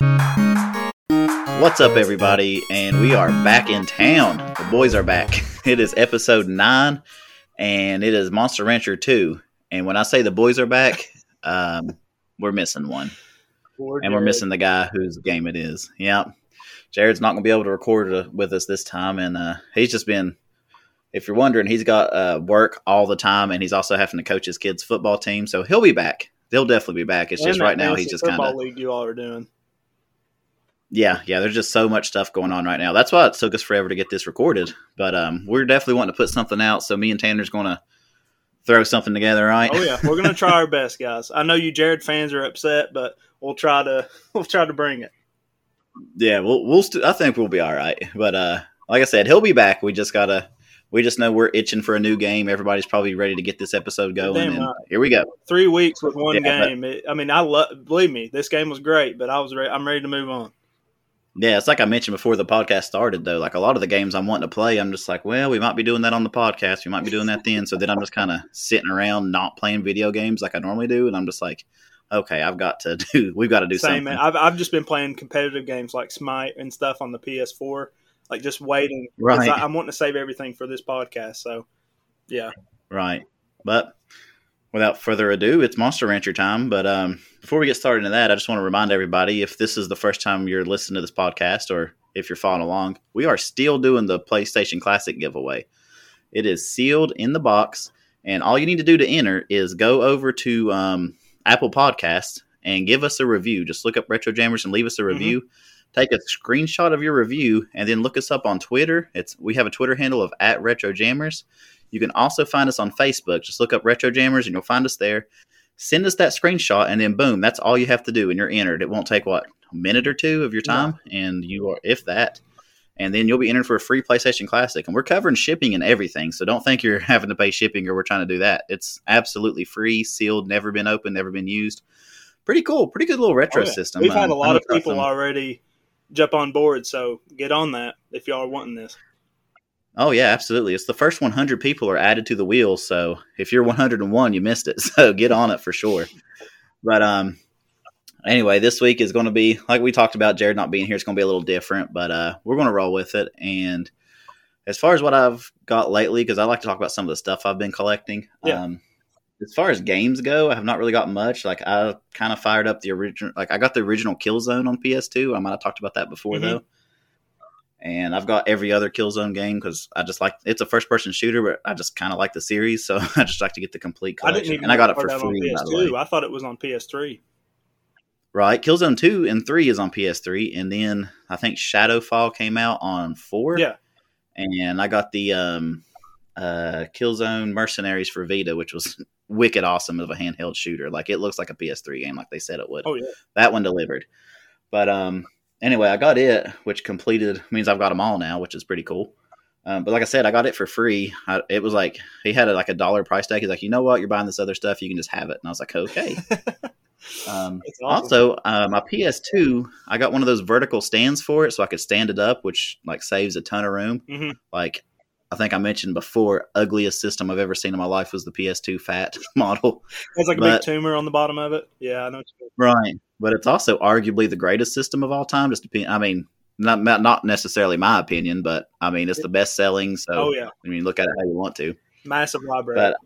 What's up, everybody? And we are back in town. The boys are back. It is episode nine, and it is Monster Rancher 2. And when I say the boys are back, um, we're missing one. Poor And we're missing the guy whose game it is. Yep. Jared's not going to be able to record uh, with us this time. And uh, he's just been, if you're wondering, he's got uh, work all the time, and he's also having to coach his kids' football team. So he'll be back. They'll definitely be back. It's And just right now he's just kind of league you all are doing. Yeah, yeah. There's just so much stuff going on right now. That's why it took us forever to get this recorded. But um, we're definitely wanting to put something out. So me and Tanner's going to throw something together, right? Oh yeah, we're gonna try our best, guys. I know you Jared fans are upset, but we'll try to we'll try to bring it. yeah. We'll we'll. St- I think we'll be all right. But uh, like I said, he'll be back. We just gotta. We just know we're itching for a new game. Everybody's probably ready to get this episode going. Right. here we go. Three weeks with one Yeah, but- game. It, I mean, I love. Believe me, this game was great, but I was ready. I'm ready to move on. Yeah, it's like I mentioned before the podcast started, though. Like a lot of the games I'm wanting to play, I'm just like, well, we might be doing that on the podcast. We might be doing that then. So then I'm just kind of sitting around not playing video games like I normally do. And I'm just like, okay, I've got to do, we've got to do Same something. man. I've I've just been playing competitive games like Smite and stuff on the PS4, like just waiting. Right. I, I'm wanting to save everything for this podcast. So, yeah. Right. But without further ado, it's Monster Rancher time. But um, before we get started into that, I just want to remind everybody if this is the first time you're listening to this podcast or if you're following along, we are still doing the PlayStation Classic giveaway. It is sealed in the box, and all you need to do to enter is go over to um, Apple Podcasts and give us a review. Just look up Retro Jammers and leave us a review. Take a screenshot of your review and then look us up on Twitter. It's we have a Twitter handle of at Retro Jammers. You can also find us on Facebook. Just look up Retro Jammers and you'll find us there. Send us that screenshot and then boom, that's all you have to do and you're entered. It won't take what a minute or two of your time and you are if that. And then you'll be entered for a free PlayStation Classic. And we're covering shipping and everything. So don't think you're having to pay shipping or we're trying to do that. It's absolutely free, sealed, never been opened, never been used. Pretty cool. Pretty good little retro Oh, yeah. system. We've had Um, a I lot of people some- already jump on board, so get on that if y'all are wanting this. Oh yeah, absolutely. It's the first 100 people are added to the wheel, so if you're 101, you missed it. So get on it for sure. But um, anyway, this week is going to be like we talked about. Jared not being here, it's going to be a little different, but uh, we're going to roll with it. And as far as what I've got lately, because I like to talk about some of the stuff I've been collecting. Yeah. Um, as far as games go, I have not really got much. Like I kind of fired up the original. Like I got the original Killzone on PS2. I might have talked about that before Mhm. though. And I've got every other Killzone game because I just like it's a first person shooter, but I just kind of like the series, so I just like to get the complete I collection. didn't even and I got it for free. By the way. PS2. I thought it was on PS3. Right, Killzone two and three is on PS3, and then I think Shadowfall came out on four. Yeah. and I got the um, uh, Killzone Mercenaries for Vita, which was wicked awesome of a handheld shooter. Like it looks like a PS3 game, like they said it would. Oh yeah. that one delivered. But um, anyway, I got it, which completed means I've got them all now, which is pretty cool. Um, but like I said, I got it for free. I, it was like he had a, like a dollar price tag. He's like, you know what, you're buying this other stuff, you can just have it. And I was like, okay. Um, awesome. also, uh, my PS2, I got one of those vertical stands for it, so I could stand it up, which like saves a ton of room. Mhm. Like I think I mentioned before, ugliest system I've ever seen in my life was the PS2 Fat model. It's like a but- big tumor on the bottom of it. Yeah, I know. What you mean. Right, but it's also arguably the greatest system of all time. Just depend. I mean, not not not necessarily my opinion, but I mean it's the best selling. So Oh yeah, I mean, look at it how you want to. massive library. But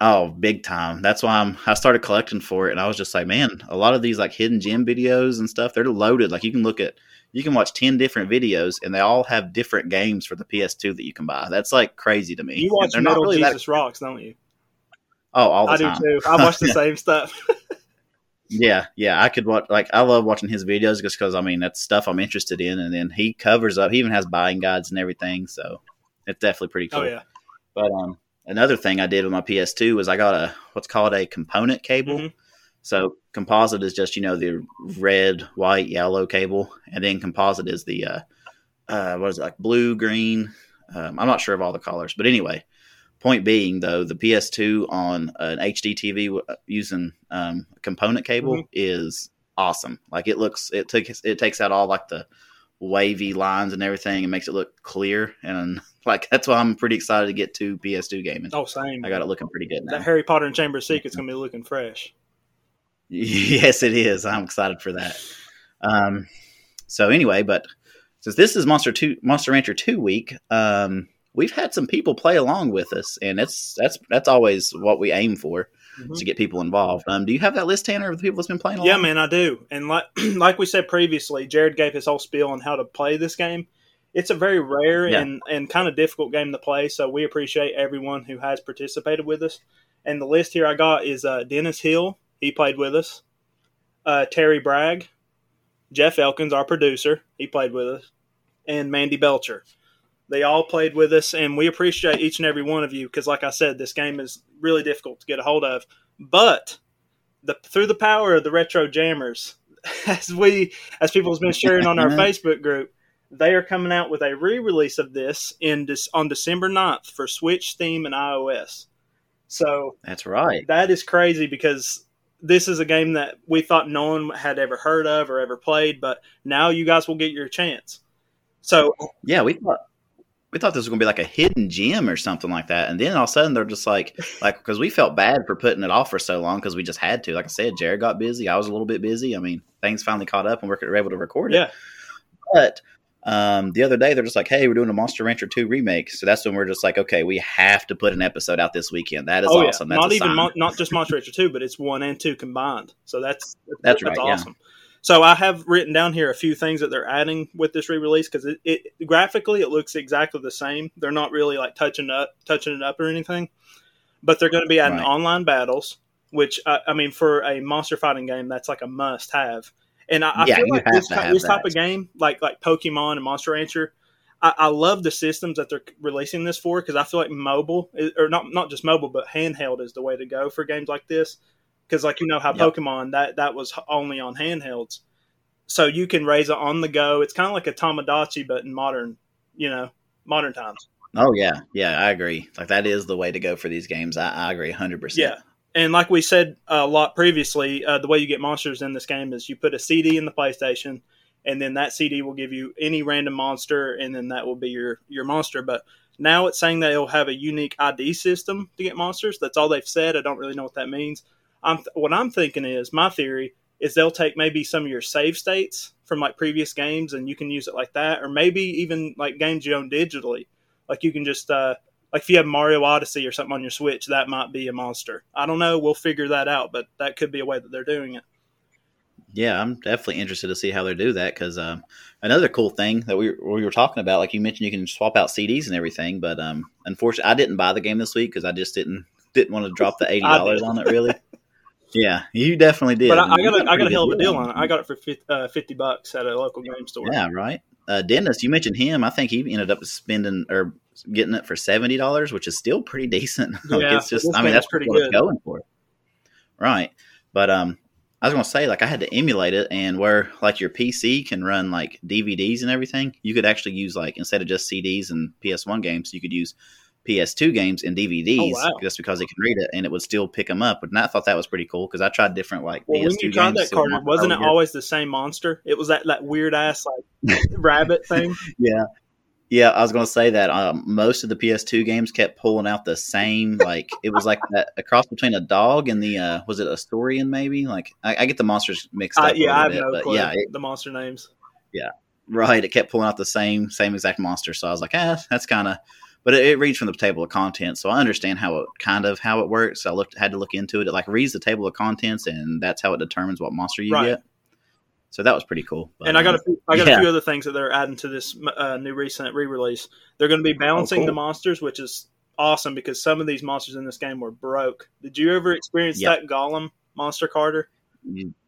oh, big time. That's why I'm. I started collecting for it, and I was just like, man, a lot of these like hidden gem videos and stuff, they're loaded. Like you can look at, you can watch ten different videos, and they all have different games for the PS2 that you can buy. That's like crazy to me. you watch they're not Metal really that. Jesus Rocks, don't you? Oh, all the I do time. too. I watch the same stuff. Yeah, yeah, I could watch. Like, I love watching his videos just because I mean that's stuff I'm interested in, and then he covers up. He even has buying guides and everything, so it's definitely pretty cool. Oh yeah. But um, another thing I did with my PS2 was I got a what's called a component cable. Mhm. So composite is just you know the red, white, yellow cable, and then composite is the uh, uh, what is it like blue, green. Um, I'm not sure of all the colors, but anyway. Point being, though, the PS2 on an HD TV uh, using um, component cable Mhm. is awesome. Like it looks, it takes it takes out all like the wavy lines and everything and makes it look clear. And like that's why I'm pretty excited to get to PS2 gaming. Oh, same. I got it looking pretty good now. That Harry Potter and Chamber of Secrets gonna be looking fresh. Yes, it is. I'm excited for that. Um, so anyway, but since this is Monster Two Monster Rancher Two week, um, we've had some people play along with us, and it's that's that's always what we aim for Mhm. to get people involved. Um, do you have that list, Tanner, of the people that's been playing? Along? Yeah, man, I do. And like like we said previously, Jared gave his whole spiel on how to play this game. It's a very rare Yeah. and, and kind of difficult game to play, so we appreciate everyone who has participated with us. And the list here I got is uh, Dennis Hill, he played with us. Uh, Terry Bragg, Jeff Elkins, our producer, he played with us, and Mandy Belcher. They all played with us, and we appreciate each and every one of you because, like I said, this game is really difficult to get a hold of. But the through the power of the retro jammers, as we as people have been sharing on our Facebook group, they are coming out with a re-release of this in this on December 9th for Switch, Steam, and iOS. So That's right. that is crazy because this is a game that we thought no one had ever heard of or ever played, but now you guys will get your chance. So Yeah, we thought we thought this was gonna be like a hidden gem or something like that, and then all of a sudden they're just like like because we felt bad for putting it off for so long because we just had to. Like I said, Jared got busy. I was a little bit busy. I mean, things finally caught up and we're able to record it. yeah, But um, the other day they're just like, "Hey, we're doing a Monster Rancher two remake." So that's when we're just like, "Okay, we have to put an episode out this weekend." That is oh awesome. yeah, That's not even. Mon- not just Monster Rancher two, but it's one and two combined. So that's That's right, yeah. awesome. So I have written down here a few things that they're adding with this re-release because it, it graphically it looks exactly the same. They're not really like touching up touching it up or anything, but they're going to be adding Right. online battles, which uh, I mean for a monster fighting game that's like a must have. And I, I Yeah, feel like this, have this type of game, like like Pokemon and Monster Rancher, I, I love the systems that they're releasing this for because I feel like mobile is, or not not just mobile but handheld is the way to go for games like this. Because like you know how Yep. Pokemon that that was only on handhelds, so you can raise it on the go. It's kind of like a Tamagotchi but in modern, you know, modern times. Oh yeah, yeah, I agree. Like that is the way to go for these games. I, I agree, hundred percent. And like we said a lot previously, uh, the way you get monsters in this game is you put a CD in the PlayStation, and then that CD will give you any random monster, and then that will be your your monster. But now it's saying that it'll have a unique ID system to get monsters. That's all they've said. I don't really know what that means. I'm what I'm thinking is my theory is they'll take maybe some of your save states from like previous games, and you can use it like that, or maybe even like games you own digitally. Like you can just uh, like if you have Mario Odyssey or something on your Switch, that might be a monster. I don't know. We'll figure that out, but that could be a way that they're doing it. Yeah, I'm definitely interested to see how they do that because um, another cool thing that we, we were talking about, like you mentioned, you can swap out CDs and everything. But um, unfortunately, I didn't buy the game this week because I just didn't didn't want to drop the eighty dollars on it. Really? yeah, you definitely did. But I, I got a, I got a hell of a deal on it. I got it for 50, uh, 50 bucks at a local game store. Yeah, right. Uh, Dennis, you mentioned him. I think he ended up spending or getting it for seventy dollars, which is still pretty decent. like, Yeah, it's just I mean, that's pretty pretty what it's good. going for. Right, but um, I was gonna say like I had to emulate it, and where like your PC can run like DVDs and everything, you could actually use like instead of just CDs and PS1 games, you could use PS2 games and DVDs Oh, wow. just because it can read it, and it would still pick them up. And I thought that was pretty cool because I tried different like Well, PS2 when you tried games. that, Carter, wasn't it always the same monster? It was that, that weird ass like rabbit thing. Yeah. Yeah, I was going to say that um, most of the PS2 games kept pulling out the same, like it was like that a cross between a dog and the uh, was it Asturian maybe? Like I, I get the monsters mixed up. A yeah, I have little no bit, clue. yeah, it, the monster names. Yeah, right. It kept pulling out the same same exact monster, so I was like, ah, that's kind of. But it, it reads from the table of contents, so I understand how it kind of how it works. I looked had to look into it. It like reads the table of contents, and that's how it determines what monster you Right. get. So that was pretty cool. But, and I got a few, I got yeah. a few other things that they're adding to this uh, new recent re-release. They're going to be balancing Oh, cool. the monsters, which is awesome because some of these monsters in this game were broke. Did you ever experience Yep. that Golem monster, Carter?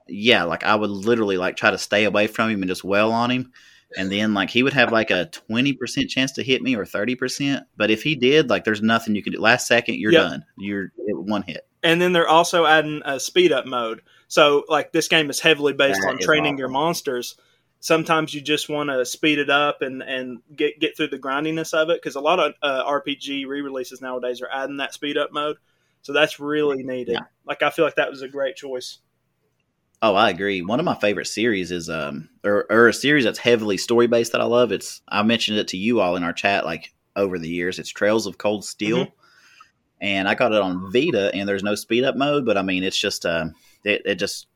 yeah, like I would literally like try to stay away from him and just well on him. And then like he would have like a twenty percent chance to hit me or thirty percent. But if he did, like there's nothing you can do. Last second, you're Yep. done. You're one hit. And then they're also adding a speed up mode. So like this game is heavily based That on training awesome. your monsters. Sometimes you just want to speed it up and, and get get through the grindiness of it because a lot of uh, RPG re-releases nowadays are adding that speed up mode. So that's really needed. Yeah. Like I feel like that was a great choice. Oh, I agree. One of my favorite series is um or, or a series that's heavily story based that I love. It's I mentioned it to you all in our chat like over the years. It's Trails of Cold Steel. And I got it on Vita and there's no speed up mode, but I mean it's just um it, it just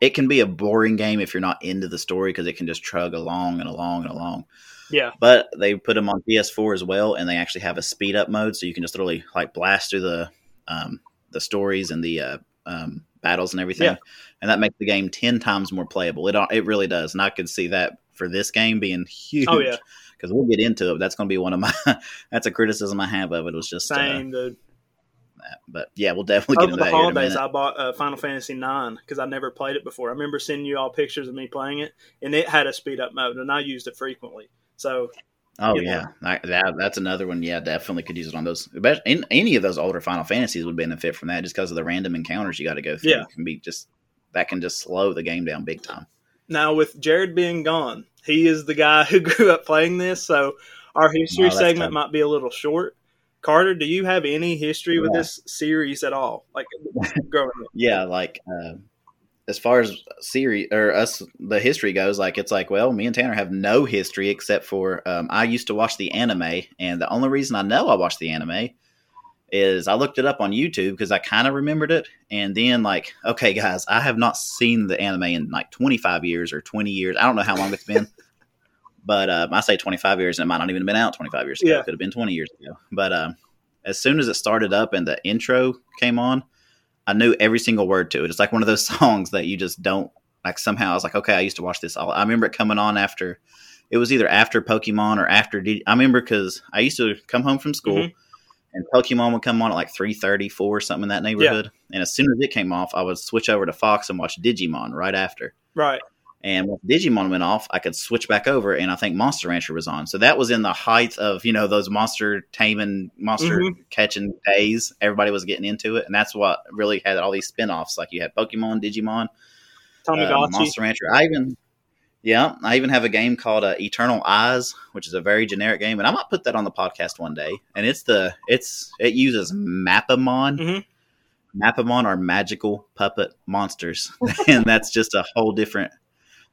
it can be a boring game if you're not into the story because it can just chug along and along and along. Yeah. But they put them on PS4 as well, and they actually have a speed up mode, so you can just literally like blast through the um, the stories and the uh, um, battles and everything, Yeah. and that makes the game ten times more playable. It it really does, and I could see that for this game being huge. Oh, yeah. Because we'll get into it. That's going to be one of my. that's a criticism I have of it. Was just uh, Same, dude. That. But yeah, we'll definitely get Over into the that here in a holidays. I bought uh, Final Fantasy Nine because I never played it before. I remember sending you all pictures of me playing it, and it had a speed up mode, and I used it frequently. So Oh yeah, I, that that's another one. Yeah, definitely could use it on those. In, any of those older Final Fantasies would benefit from that, just because of the random encounters you got to go through. Yeah. can be just that can just slow the game down big time. now with Jared being gone, he is the guy who grew up playing this. So our history No, segment tough. might be a little short. Carter, do you have any history with Yeah. this series at all? Like growing up? Yeah, like uh, as far as series or us the history goes, like it's like well, me and Tanner have no history except for um, I used to watch the anime, and the only reason I know I watched the anime is I looked it up on YouTube because I kind of remembered it, and then like okay, guys, I have not seen the anime in like 25 years or 20 years. I don't know how long it's been. But um, I say 25 years, and it might not even have been out 25 years ago. Yeah. It could have been 20 years ago. But um, as soon as it started up and the intro came on, I knew every single word to it. It's like one of those songs that you just don't like. Somehow I was like, okay, I used to watch this. All. I remember it coming on after. It was either after Pokemon or after. D- I remember because I used to come home from school, Mhm. and Pokemon would come on at like three thirty, four something in that neighborhood. And as soon as it came off, I would switch over to Fox and watch Digimon right after. Right. And when Digimon went off, I could switch back over, and I think Monster Rancher was on. So that was in the height of you know those monster taming, monster Mhm. catching days. Everybody was getting into it, and that's what really had all these spin-offs. Like you had Pokemon, Digimon, uh. Monster Rancher. I even, yeah, I even have a game called uh, Eternal Eyes, which is a very generic game, and I might put that on the podcast one day. And it's the it's it uses Mapamon. Mhm. Mapamon are magical puppet monsters, and that's just a whole different.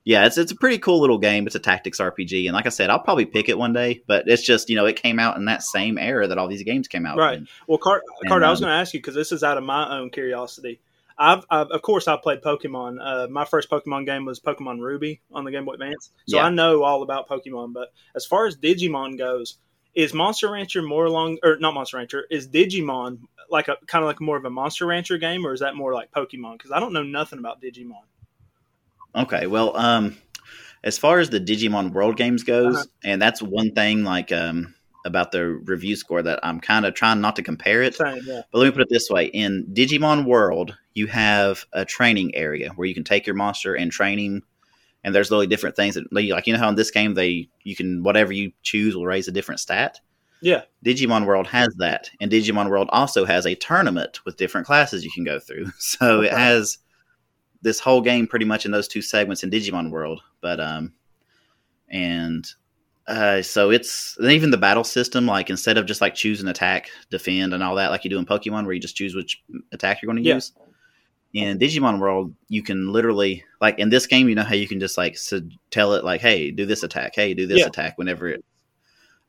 Yeah, it's it's a pretty cool little game. It's a tactics RPG, and like I said, I'll probably pick it one day. But it's just you know it came out in that same era that all these games came out. Right. in. Well, Carter, I was um, going to ask you because this is out of my own curiosity. I've, I've of course I played Pokemon. Uh, my first Pokemon game was Pokemon Ruby on the Game Boy Advance, so Yeah. I know all about Pokemon. But as far as Digimon goes, is Monster Rancher more along or not Monster Rancher? Is Digimon like a kind of like more of a Monster Rancher game, or is that more like Pokemon? Because I don't know nothing about Digimon. Okay, well, um, as far as the Digimon World games goes, Uh-huh. and that's one thing like um about the review score that I'm kind of trying not to compare it. Yeah. But let me put it this way: in Digimon World, you have a training area where you can take your monster and train him. And there's really different things that, like you know how in this game they you can whatever you choose will raise a different stat. Yeah. Digimon World has that, and Digimon World also has a tournament with different classes you can go through. So it has this whole game pretty much in those two segments in Digimon World. But um, and uh, so it's and even the battle system. Like instead of just like choosing attack, defend, and all that, like you do in Pokemon, where you just choose which attack you're going to Yeah. use. In Digimon World, you can literally like in this game, you know how you can just like tell it like, "Hey, do this attack. Hey, do this Yeah. attack." Whenever it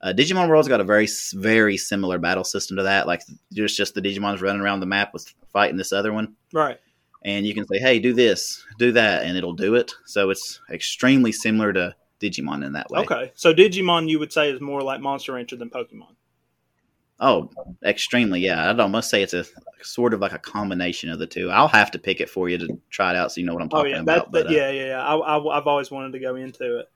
uh, Digimon World's got a very very similar battle system to that. Like there's just the Digimons running around the map with fighting this other one, Right. And you can say, "Hey, do this, do that," and it'll do it. So it's extremely similar to Digimon in that way. Okay. So Digimon, you would say, is more like Monster Rancher than Pokemon. Oh, extremely. Yeah, I'd almost say it's a sort of like a combination of the two. I'll have to pick it for you to try it out so you know what I'm Oh talking yeah, about. that, but uh, yeah, yeah, yeah. I, I, I've always wanted to go into it,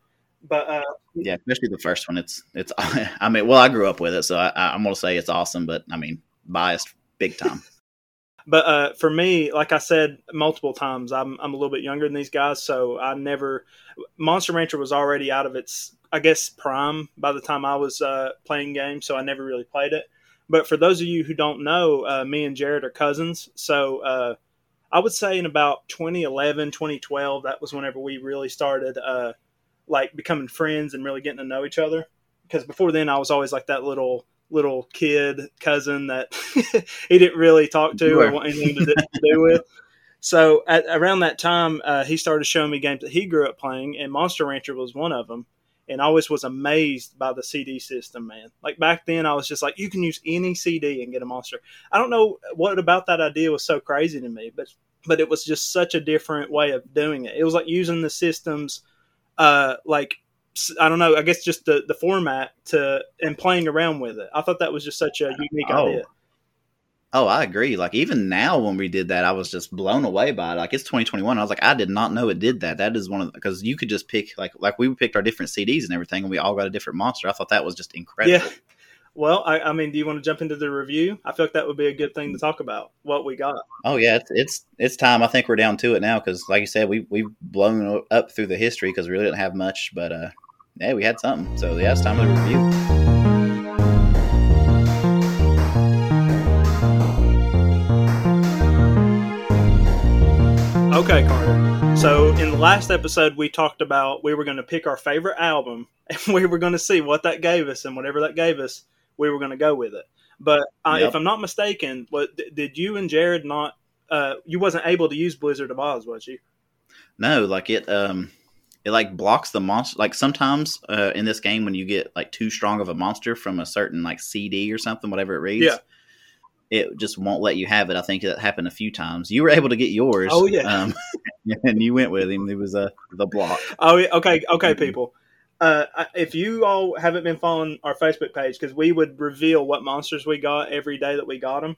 but uh, yeah, especially the first one. It's it's. I mean, well, I grew up with it, so I, I'm gonna say it's awesome. But I mean, biased big time. But uh, for me, like I said multiple times, I'm I'm a little bit younger than these guys, so I never. Monster Rancher was already out of its, I guess, prime by the time I was uh, playing games, so I never really played it. But for those of you who don't know, uh, me and Jared are cousins, so uh, I would say in about 2011, 2012, that was whenever we really started, uh, like becoming friends and really getting to know each other. Because before then, I was always like that little little kid cousin that he didn't really talk to or want anything to, do- to do with. So at around that time, uh, he started showing me games that he grew up playing, and Monster Rancher was one of them. And I always was amazed by the CD system, man. Like back then, I was just like, you can use any CD and get a monster. I don't know what about that idea was so crazy to me, but but it was just such a different way of doing it. It was like using the systems, uh, like I don't know, I guess just the the format to and playing around with it. I thought that was just such a unique Oh. idea. Oh, I agree. Like even now, when we did that, I was just blown away by it. Like it's 2021. I was like, I did not know it did that. That is one of because you could just pick like like we picked our different CDs and everything, and we all got a different monster. I thought that was just incredible. Yeah. Well, I, I mean, do you want to jump into the review? I feel like that would be a good thing to talk about what we got. Oh yeah, it's it's it's time. I think we're down to it now because, like you said, we we've blown up through the history because we really didn't have much, but uh, yeah, we had something. So yeah, it's time to review. Okay, Carter. So in the last episode, we talked about we were going to pick our favorite album, and we were going to see what that gave us, and whatever that gave us, we were going to go with it. But uh, Yep. if I'm not mistaken, what did you and Jared not? Uh, you wasn't able to use Blizzard of Ozz, was you? No, like it um it like blocks the monster like sometimes uh in this game when you get like too strong of a monster from a certain like CD or something, whatever it reads. Yeah. It just won't let you have it. I think that happened a few times. You were able to get yours. Oh, yeah. Um, and you went with him. It was uh, the block. Oh, okay, okay, Mhm. people. Uh, if you all haven't been following our Facebook page, because we would reveal what monsters we got every day that we got them,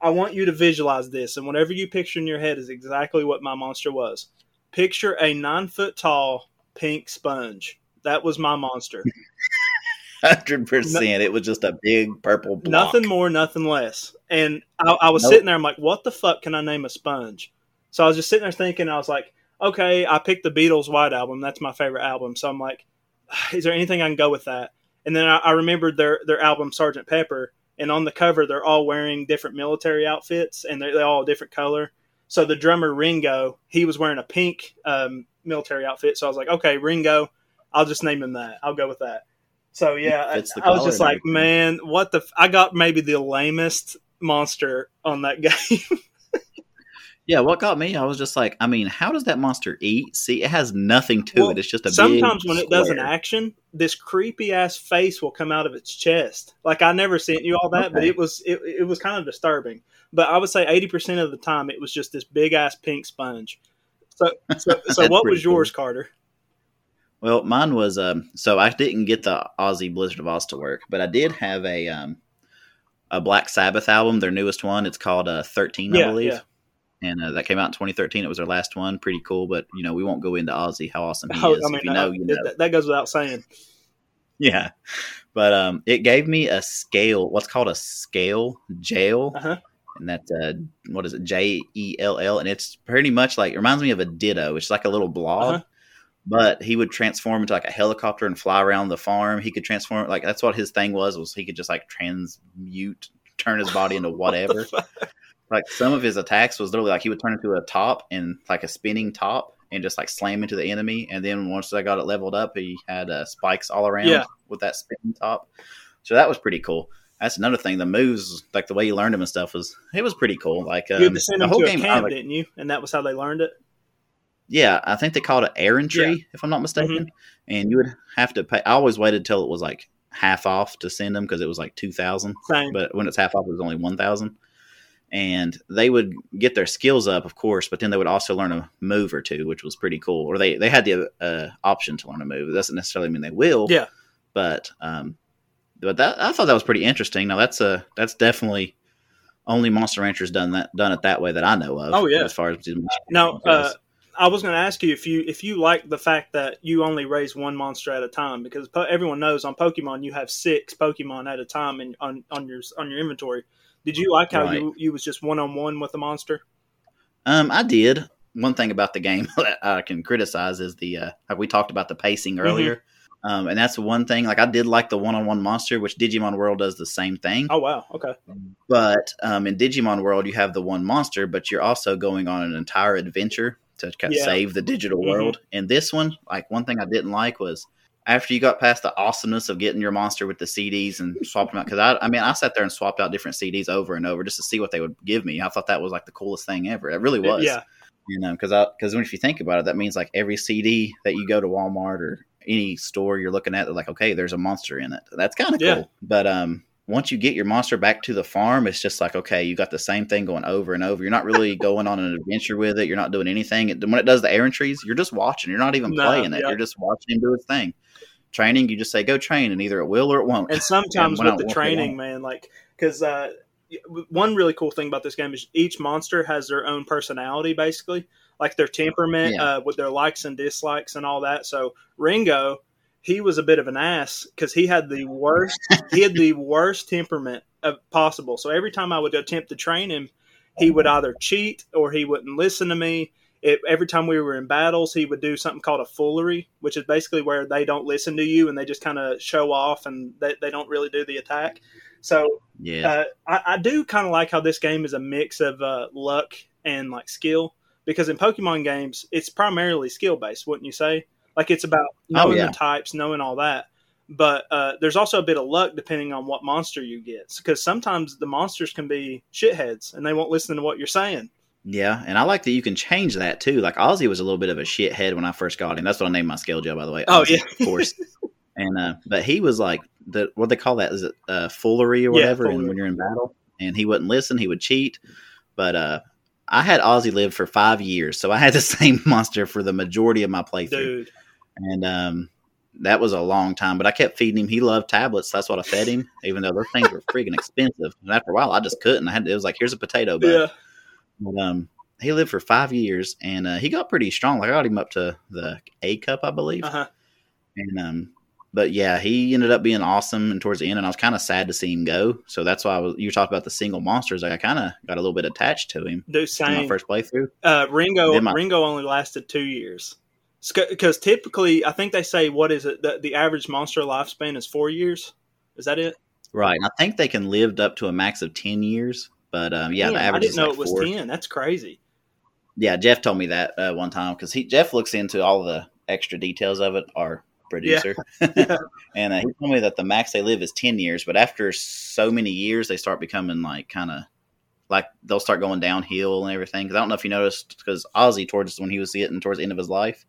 I want you to visualize this, and whatever you picture in your head is exactly what my monster was. Picture a nine foot tall pink sponge. That was my monster. Hundred percent. It was just a big purple block. Nothing more, nothing less. And I, I was Nope. sitting there, I'm like, what the fuck can I name a sponge? So I was just sitting there thinking, I was like, okay, I picked the Beatles White Album. That's my favorite album. So I'm like, is there anything I can go with that? And then I, I remembered their, their album, Sergeant Pepper. And on the cover, they're all wearing different military outfits and they're, they're all a different color. So the drummer, Ringo, he was wearing a pink um, military outfit. So I was like, okay, Ringo, I'll just name him that. I'll go with that. So yeah, I, I was just like, man, what the? F-? I got maybe the lamest monster on that game. Yeah, what got me, I was just like, I mean, how does that monster eat? See, it has nothing to Well, it. It's just a Sometimes when it does an action, this creepy ass face will come out of its chest. Like I never sent you all that, but it was it, it was kind of disturbing. But I would say eighty percent of the time it was just this big ass pink sponge. So so, so what was yours, cool. Carter? Well, mine was um. So I didn't get the Ozzy Blizzard of Ozz to work, but I did have a um, a Black Sabbath album, their newest one. It's called uh, Thirteen, I Yeah, believe, yeah. And uh, that came out in 2013. It was our last one. Pretty cool, but you know we won't go into Ozzy. How awesome he Oh, is! I mean, if you know, you know. that, that goes without saying. Yeah, but um, it gave me a scale. What's called a scale Jell, Uh-huh. and that's uh, what is it? J E L L, and it's pretty much like it reminds me of a ditto. It's like a little blob, Uh-huh. but he would transform into like a helicopter and fly around the farm. He could transform like that's what his thing was. Was he could just like transmute, turn his body into whatever. Like some of his attacks was literally like he would turn into a top and like a spinning top and just like slam into the enemy. And then once I got it leveled up, he had uh, spikes all around Yeah. with that spinning top. So that was pretty cool. That's another thing. The moves, like the way you learned them and stuff, was it was pretty cool. Like um, you had to send the them whole to game, camp, like- didn't you? And that was how they learned it. yeah, I think they called it errantry, Yeah. Mm-hmm. if I'm not mistaken. And you would have to pay. I always waited till it was like half off to send them because it was like two thousand. But when it's half off, it was only one thousand. And they would get their skills up, of course, but then they would also learn a move or two, which was pretty cool. Or they they had the uh, option to learn a move. It doesn't necessarily mean they will. Yeah. But um, but that I thought that was pretty interesting. Now that's a that's definitely only Monster Rancher's done that done it that way that I know of. Oh, yeah. as far as Now, uh, I was going to ask you if you if you like the fact that you only raise one monster at a time because po- everyone knows on Pokemon you have six Pokemon at a time in, on on your on your inventory. Did you like how you you was just one on one with the monster? Um, I did. One thing about the game that I can criticize is the uh, we talked about the pacing Mm-hmm. earlier, um, and that's the one thing. Like I did like the one-on-one monster, which Digimon World does the same thing. Oh wow, okay, But um, in Digimon World, you have the one monster, but you're also going on an entire adventure to kind of Yeah. save the digital Mhm. world. And this one, like one thing I didn't like was after you got past the awesomeness of getting your monster with the CDs and swapping them out. Because I, I mean, I sat there and swapped out different CDs over and over just to see what they would give me. I thought that was like the coolest thing ever. It really was. yeah, You know, because because if you think about it, that means like every CD that you go to Walmart or any store you're looking at, they're like, okay, there's a monster in it. That's kind of cool. But um, once you get your monster back to the farm, it's just like okay, you got the same thing going over and over. You're not really going on an adventure with it. You're not doing anything. It, when it does the errantries, you're just watching. You're not even No, playing it. yeah. You're just watching him do his thing. Training, you just say go train, and either it will or it won't. And sometimes when with the training, man, like because uh, one really cool thing about this game is each monster has their own personality, basically, like their temperament, Yeah. uh, with their likes and dislikes and all that. So Ringo, he was a bit of an ass because he had the worst, he had the worst temperament of, possible. So every time I would attempt to train him, he would either cheat or he wouldn't listen to me. It, every time we were in battles, he would do something called a foolery, which is basically where they don't listen to you and they just kind of show off and they, they don't really do the attack. So yeah, uh, I, I do kind of like how this game is a mix of uh, luck and like skill because in Pokemon games it's primarily skill based, wouldn't you say? Like it's about knowing yeah. the types, knowing all that. But uh, there's also a bit of luck depending on what monster you get because sometimes the monsters can be shitheads and they won't listen to what you're saying. Yeah, and I like that you can change that too. Like Ozzy was a little bit of a shithead when I first got him. That's what I named my scale Jell, by the way. Oh, Ozzy, yeah. of course. and uh, but he was like the what they call that is it uh, foolery or Yeah, whatever. and when you're in battle, and he wouldn't listen, he would cheat. But uh, I had Ozzy live for five years, so I had the same monster for the majority of my playthrough. Dude, and um, that was a long time. But I kept feeding him. He loved tablets. That's what I fed him, even though those things were freaking expensive. And after a while, I just couldn't. I had to, it was like, here's a potato, bud. yeah, But, um, he lived for five years, and uh, he got pretty strong. Like I got him up to the A cup, I believe. uh huh. And um, but yeah, he ended up being awesome. And towards the end, and I was kind of sad to see him go. So that's why I was. You talked about the single monsters. Like I kind of got a little bit attached to him Dude, in my same. first playthrough. Uh, Ringo my- Ringo only lasted two years because typically I think they say what is it the, the average monster lifespan is four years. Is that it? Right. And I think they can live up to a max of ten years. But um, yeah, the Damn, average I didn't know like it was four. ten. That's crazy. Yeah, Jeff told me that uh, one time because he Jeff looks into all the extra details of it. Our producer, and uh, he told me that the max they live is ten years, but after so many years, they start becoming like kind of like they'll start going downhill and everything. Because I don't know if you noticed, because Ozzy towards when he was getting towards the end of his life,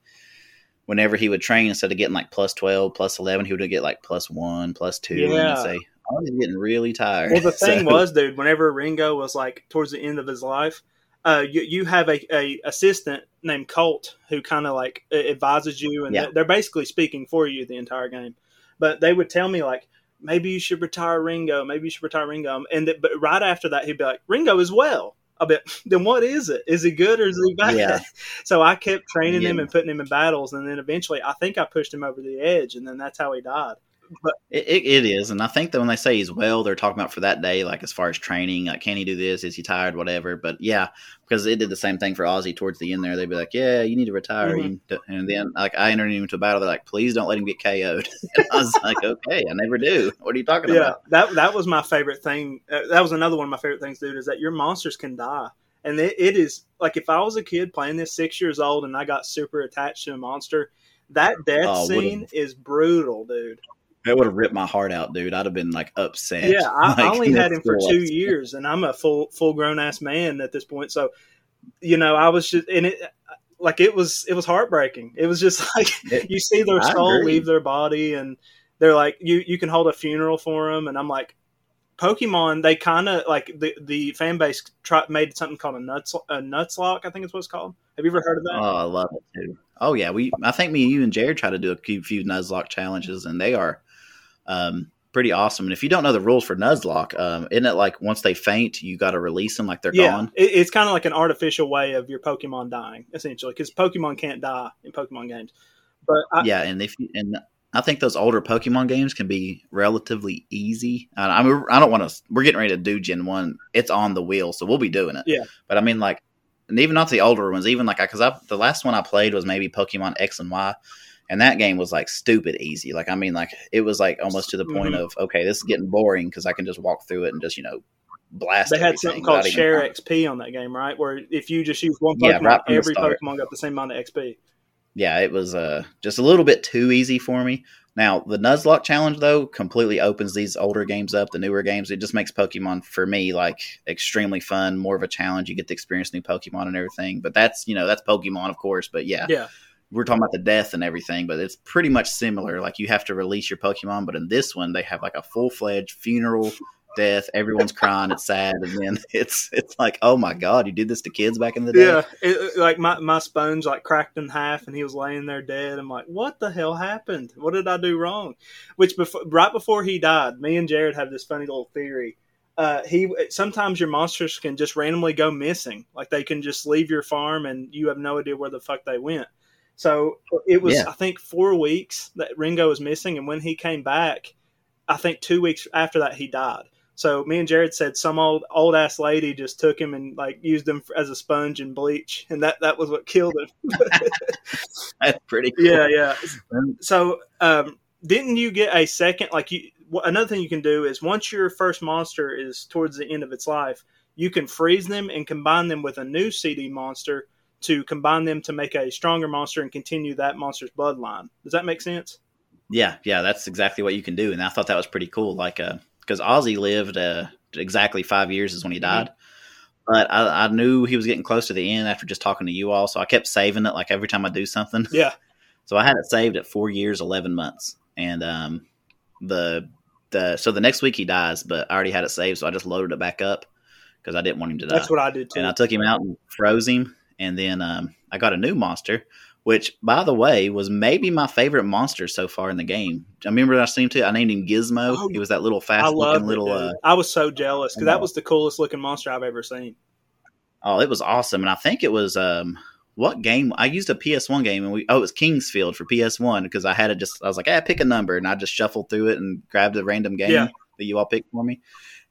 whenever he would train, instead of getting like plus twelve, plus eleven, he would get like plus one, plus two, and Yeah. you'd say, "Oh, he's getting really tired." Well, the thing So- was, dude, whenever Ringo was like towards the end of his life, uh, you you have a, a assistant named Colt who kind of like advises you, and Yeah. they're basically speaking for you the entire game. But they would tell me like. Maybe you should retire Ringo. Maybe you should retire Ringo. And th- but right after that, he'd be like, "Ringo is well." I bet. Then what is it? Is he good or is he bad? Yeah. So I kept training him and putting him in battles, and then eventually, I think I pushed him over the edge, and then that's how he died. It, it, it is, and I think that when they say he's well, they're talking about for that day, like as far as training, like can he do this? Is he tired? Whatever. But yeah, because it did the same thing for Ozzy towards the end there. They'd be like, "Yeah, you need to retire," Mhm. You- and then like I entered him into a battle. They're like, "Please don't let him get KO'd." And I was like, "Okay, I never do. What are you talking Yeah, about?" Yeah, that that was my favorite thing. Uh, that was another one of my favorite things, dude. Is that your monsters can die, and it, it is like if I was a kid playing this six years old and I got super attached to a monster, that death Oh, scene is brutal, dude. It would have ripped my heart out, dude. I'd have been like upset. Yeah, I, I Like, only had him for two upset. years, and I'm a full full grown ass man at this point. So, you know, I was just and it like it was it was heartbreaking. It was just like It- you see their I soul agree. leave their body, and they're like you you can hold a funeral for them, and I'm like. Pokemon, they kind of like the the fan base try, made something called a nuts a Nuzlocke. I think it's what it's called. Have you ever heard of that? Oh, I love it too. Oh yeah, we. I think me, you, and Jared try to do a few, few Nuzlocke challenges, and they are um, pretty awesome. And if you don't know the rules for Nuzlocke, um, isn't it like once they faint, you got to release them like they're yeah, gone? it, it's kind of like an artificial way of your Pokemon dying, essentially, because Pokemon can't die in Pokemon games. But I, yeah, and if you, and I think those older Pokemon games can be relatively easy. I, I mean, I don't want to. We're getting ready to do Gen One. It's on the wheel, so we'll be doing it. Yeah. but I mean, like, and even not the older ones. Even like, because I the last one I played was maybe Pokemon X and Y. And that game was like stupid easy. Like I mean, like it was like almost to the point Mhm. of okay, this is getting boring because I can just walk through it and just you know blast. It. They had something called without even- Share XP on that game, right? Where if you just use one Yeah, Pokemon, right every. Pokemon got the same amount of XP. yeah, it was uh, just a little bit too easy for me. Now, the Nuzlocke challenge, though, completely opens these older games up, the newer games. It just makes Pokemon, for me, like extremely fun, more of a challenge. You get to experience new Pokemon and everything. But that's, you know, that's Pokemon, of course. But yeah, Yeah. We're talking about the death and everything, but it's pretty much similar. Like you have to release your Pokemon, but in this one they have like a full fledged funeral death. Everyone's crying, it's sad, and then it's it's like, oh my god, you did this to kids back in the day. Yeah, it, like my my sponge like cracked in half, and he was laying there dead. I'm like, what the hell happened? What did I do wrong? Which before, right before he died, me and Jared have this funny little theory. Uh, he sometimes your monsters can just randomly go missing, like they can just leave your farm and you have no idea where the fuck they went. So it was, Yeah. I think, four weeks that Ringo was missing, and when he came back, I think two weeks after that he died. So me and Jared said some old old ass lady just took him and like used him as a sponge and bleach, and that that was what killed him. That's pretty cool. yeah, yeah. So um, didn't you get a second? Like you, another thing you can do is once your first monster is towards the end of its life, you can freeze them and combine them with a new CD monster to combine them to make a stronger monster and continue that monster's bloodline. Does that make sense? Yeah, yeah, that's exactly what you can do, and I thought that was pretty cool. Like, because Ozzy lived uh, exactly five years is when he died, but I, I knew he was getting close to the end after just talking to you all, so I kept saving it. Like every time I do something, Yeah. so I had it saved at four years, eleven months, and um, the the so the next week he dies, but I already had it saved, so I just loaded it back up because I didn't want him to die. That's what I did too. and I took him out and froze him, and then um, I got a new monster, which, by the way, was maybe my favorite monster so far in the game. I remember I seen too. I named him Gizmo. Oh, he was that little I fast looking little. Uh, I was so jealous because that was the coolest looking monster I've ever seen. oh, it was awesome, and I think it was um, what game? I used a PS1 game, and we oh, it was King's Field for PS1 because I had it just. I was like, ah, pick a number, and I just shuffled through it and grabbed a random game Yeah. that you all picked for me.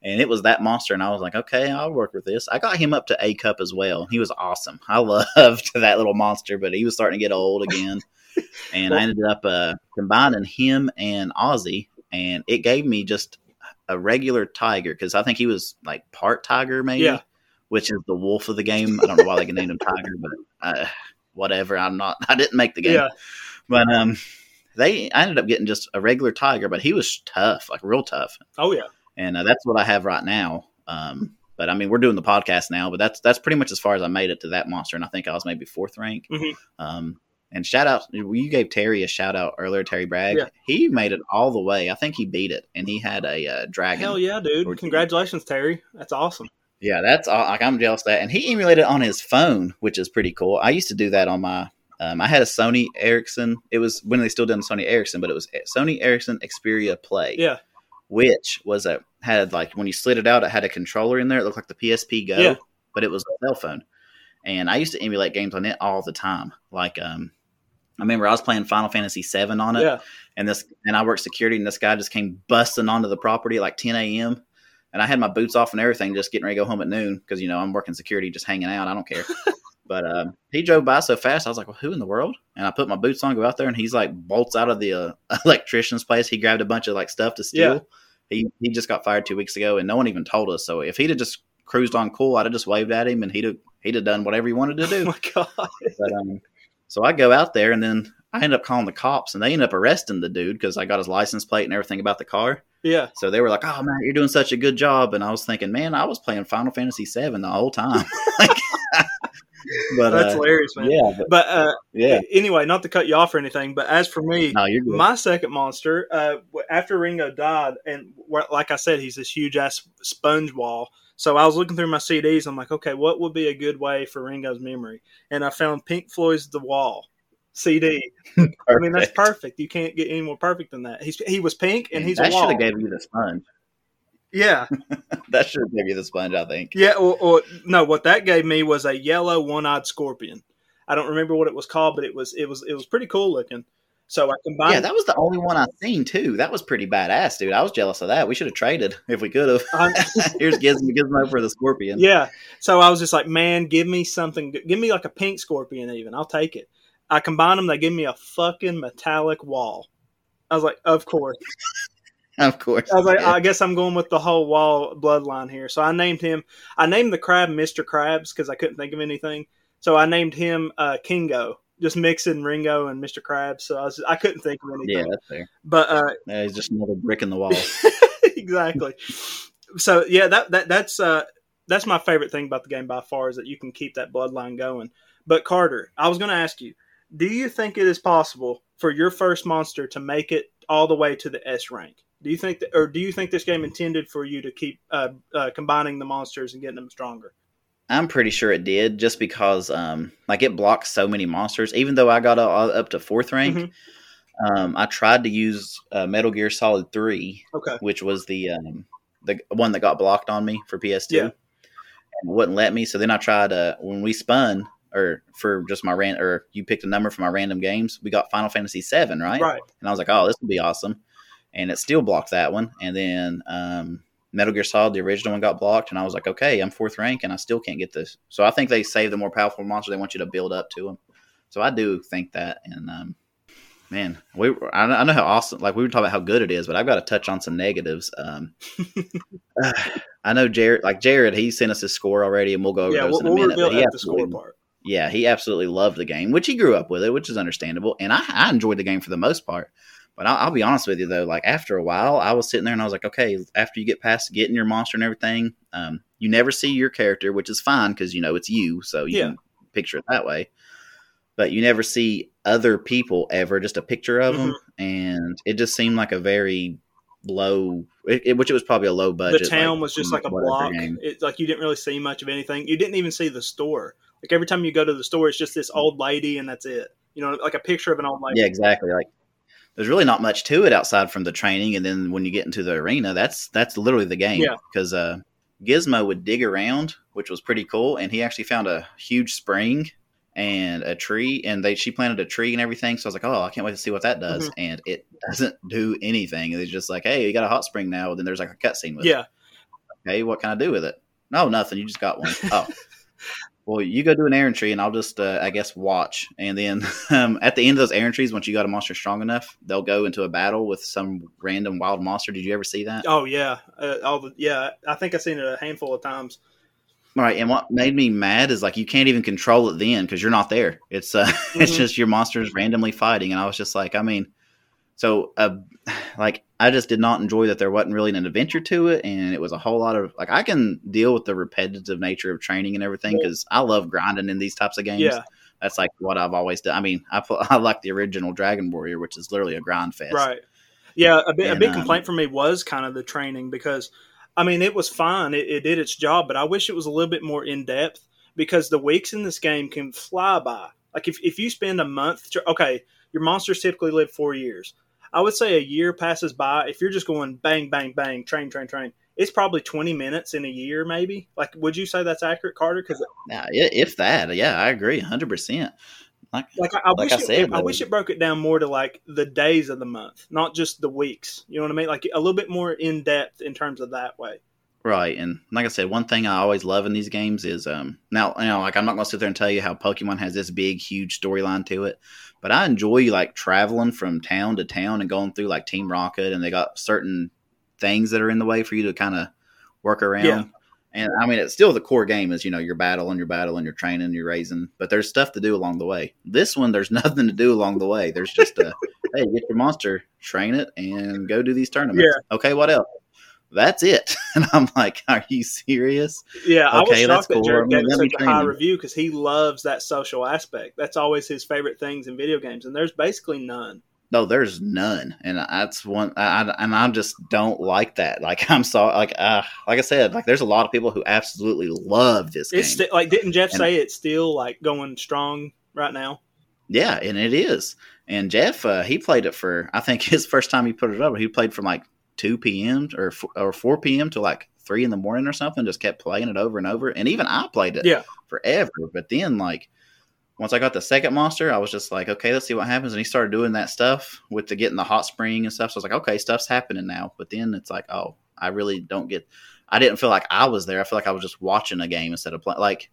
And it was that monster, and I was like, okay, I'll work with this. I got him up to A cup as well. He was awesome. I loved that little monster, but he was starting to get old again. and I ended up uh, combining him and Ozzy, and it gave me just a regular tiger because I think he was like part tiger, maybe, Yeah. which is the wolf of the game. I don't know why they can name him tiger, but uh, whatever. I'm not. I didn't make the game, Yeah. but um, they I ended up getting just a regular tiger, but he was tough, like real tough Oh yeah. And uh, that's what I have right now. Um, but I mean, we're doing the podcast now, but that's that's pretty much as far as I made it to that monster, and I think I was maybe fourth rank. Mhm. Um, and shout out, you gave Terry a shout out earlier, Terry Bragg. Yeah. He made it all the way. I think he beat it, and he had a uh, dragon. Hell yeah, dude! Congratulations, Terry. That's awesome. Yeah, that's all. Like I'm jealous of that, and he emulated it on his phone, which is pretty cool. I used to do that on my. Um, I had a Sony Ericsson. It was when they still done Sony Ericsson, but it was Sony Ericsson Xperia Play. Yeah. Which was a had like when you slid it out, it had a controller in there. It looked like the PSP Go, Yeah. but it was a cell phone. And I used to emulate games on it all the time. Like, um, I remember I was playing Final Fantasy VII on it, Yeah. and this and I worked security, and this guy just came busting onto the property at like 10 a.m. And I had my boots off and everything, just getting ready to go home at noon because you know I'm working security, just hanging out. I don't care. but um, he drove by so fast, I was like, "Well, who in the world?" And I put my boots on, go out there, and he's like bolts out of the uh, electrician's place. He grabbed a bunch of like stuff to steal. Yeah. He he just got fired two weeks ago, and no one even told us. So if he'd have just cruised on cool, I'd have just waved at him, and he'd have he'd have done whatever he wanted to Oh do. my god. But um, so I go out there, and then I end up calling the cops, and they end up arresting the dude because I got his license plate and everything about the car. Yeah. So they were like, "Oh man, you're doing such a good job," and I was thinking, "Man, I was playing Final Fantasy VII the whole time." like, but That's uh, hilarious, man. yeah, but, But uh, yeah. anyway, not to cut you off or anything, but as for me, No, you're good. my second monster, uh, after Ringo died, and like I said, he's this huge ass sponge wall. So I was looking through my CDs. I'm like, okay, what would be a good way for Ringo's memory? And I found Pink Floyd's "The Wall" CD. I mean, that's Perfect. You can't get any more perfect than that. He's he was pink, and he's a should have gave you the sponge. Yeah, that should give you the sponge. I think. yeah. Or, or no, what that gave me was a yellow one-eyed scorpion. I don't remember what it was called, but it was it was it was pretty cool looking. So I combined. Yeah, that was the only one I seen too. That was pretty badass, dude. I was jealous of that. We should have traded if we could have. Here's Gizmo, Gizmo for the scorpion. Yeah. So I was just like, man, give me something. Give me like a pink scorpion, even. I'll take it. I combine them. They give me a fucking metallic wall. I was like, of course. Of course. I was like, Yeah. I guess I'm going with the whole wall bloodline here. So I named him. I named the crab Mr. Krabs because I couldn't think of anything. So I named him uh, Kingo, just mixing Ringo and Mr. Krabs. So I was, I couldn't think of anything. yeah, that's fair. But uh, Yeah, he's just another brick in the wall. exactly. So yeah, that, that that's uh that's my favorite thing about the game by far is that you can keep that bloodline going. But Carter, I was going to ask you, Do you think it is possible for your first monster to make it all the way to the S rank? Do you think that, or do you think this game intended for you to keep uh, uh, combining the monsters and getting them stronger? I'm pretty sure it did, just because um, like it blocks so many monsters. Even though I got a, up to fourth rank, mm-hmm. um, I tried to use uh, Metal Gear Solid Three, okay. which was the um, the one that got blocked on me for PS2, yeah. and wouldn't let me. So then I tried uh, when we spun or for just my ran or you picked a number for my random games. We got Final Fantasy Seven, right? Right. And I was like, oh, this would be awesome, and it still blocked that one. And then um, Metal Gear Solid, the original one, got blocked, and I was like, okay, I'm fourth rank, and I still can't get this. So I think they save the more powerful monster. They want you to build up to them. So I do think that, and um, man, we I know how awesome. Like we were talking about how good it is, but I've got to touch on some negatives. Um, uh, I know Jared, like Jared, he sent us his score already, and we'll go over yeah, those we'll, in a minute. We'll but he the score part. Yeah, he absolutely loved the game, which he grew up with it, which is understandable, and I, I enjoyed the game for the most part. But I'll, I'll, be honest with you though, like after a while, I was sitting there and I was like, okay, after you get past getting your monster and everything, um, you never see your character, which is fine because you know it's you, so you yeah. can picture it that way. But you never see other people ever, just a picture of them, mm-hmm. and it just seemed like a very low, it, it, which it was probably a low budget. The town like, was just like a block. It's like you didn't really see much of anything. You didn't even see the store. Like every time you go to the store, it's just this old lady, and that's it. You know, like a picture of an old lady. Yeah, exactly. Like there's really not much to it outside from the training, and then when you get into the arena, that's that's literally the game. Yeah. Because uh, Gizmo would dig around, which was pretty cool, and he actually found a huge spring and a tree, and they she planted a tree and everything. So I was like, oh, I can't wait to see what that does, mm-hmm. and it doesn't do anything. It's just like, hey, you got a hot spring now. And then there's like a cutscene with yeah. it. Okay, what can I do with it? No, nothing. You just got one. Oh. Well, you go do an errantry, and I'll just, uh, I guess, watch. And then um, at the end of those errantries, once you got a monster strong enough, they'll go into a battle with some random wild monster. Did you ever see that? Oh yeah, uh, all the yeah. I think I've seen it a handful of times. Right, and what made me mad is like you can't even control it then because you're not there. It's uh, mm-hmm. it's just your monsters randomly fighting, and I was just like, I mean, so uh, like I just did not enjoy that there wasn't really an adventure to it, and it was a whole lot of like I can deal with the repetitive nature of training and everything because I love grinding in these types of games. Yeah. That's like what I've always done. I mean, I I like the original Dragon Warrior, which is literally a grind fest. Right. Yeah, a, bit, and, a big um, complaint for me was kind of the training because, I mean, it was fine. It, it did its job, but I wish it was a little bit more in depth because the weeks in this game can fly by. Like if, if you spend a month, okay, your monsters typically live four years. I would say a year passes by. If you're just going bang, bang, bang, train, train, train, it's probably 20 minutes in a year, maybe. Like, would you say that's accurate, Carter? Because yeah, if that, yeah, I agree, 100. percent Like, like I, I like wish I, said, it, I wish it broke it down more to like the days of the month, not just the weeks. You know what I mean? Like a little bit more in depth in terms of that way. Right, and like I said, one thing I always love in these games is um now you know like I'm not gonna sit there and tell you how Pokemon has this big huge storyline to it, but I enjoy like traveling from town to town and going through like Team Rocket, and they got certain things that are in the way for you to kind of work around. Yeah. And I mean, it's still the core game is you know your battle and your battle and your training, your raising, but there's stuff to do along the way. This one, there's nothing to do along the way. There's just a hey, get your monster, train it, and go do these tournaments. Yeah. Okay, what else? That's it. And I'm like, are you serious? Yeah, okay, I was shocked that Jared gave such a high review because he loves that social aspect. That's always his favorite things in video games, and there's basically none. No, there's none, and that's one. I, and I just don't like that. Like I'm sorry, like uh, like I said, like there's a lot of people who absolutely love this it's game. St- like didn't Jeff and, say it's still like going strong right now? Yeah, and it is. And Jeff, uh, he played it for I think his first time he put it up. He played from like 2 p.m. or or 4 p.m. to like three in the morning or something. Just kept playing it over and over. And even I played it yeah. forever. But then like once I got the second monster, I was just like, okay, let's see what happens. And he started doing that stuff with the getting the hot spring and stuff. So I was like, okay, stuff's happening now. But then it's like, oh, I really don't get. I didn't feel like I was there. I feel like I was just watching a game instead of playing. Like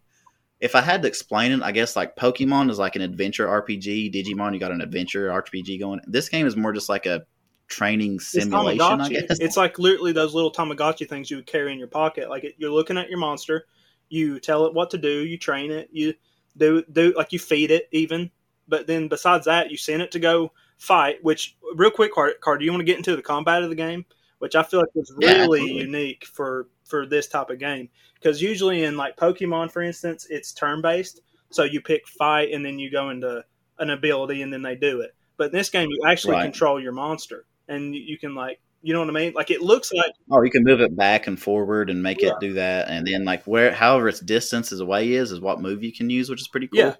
if I had to explain it, I guess like Pokemon is like an adventure RPG. Digimon, you got an adventure RPG going. This game is more just like a training simulation. I guess it's like literally those little Tamagotchi things you would carry in your pocket. Like it, you're looking at your monster, you tell it what to do, you train it, you do do like you feed it even. But then besides that, you send it to go fight. Which real quick, Card, Card do you want to get into the combat of the game? Which I feel like is really yeah, unique for for this type of game because usually in like Pokemon, for instance, it's turn based. So you pick fight and then you go into an ability and then they do it. But in this game, you actually Right. control your monster, and you, can like, you know what I mean? Like it looks like Oh, you can move it back and forward and make Yeah. it do that, and then like where, however its distance is away is, is what move you can use, which is pretty cool. Yeah.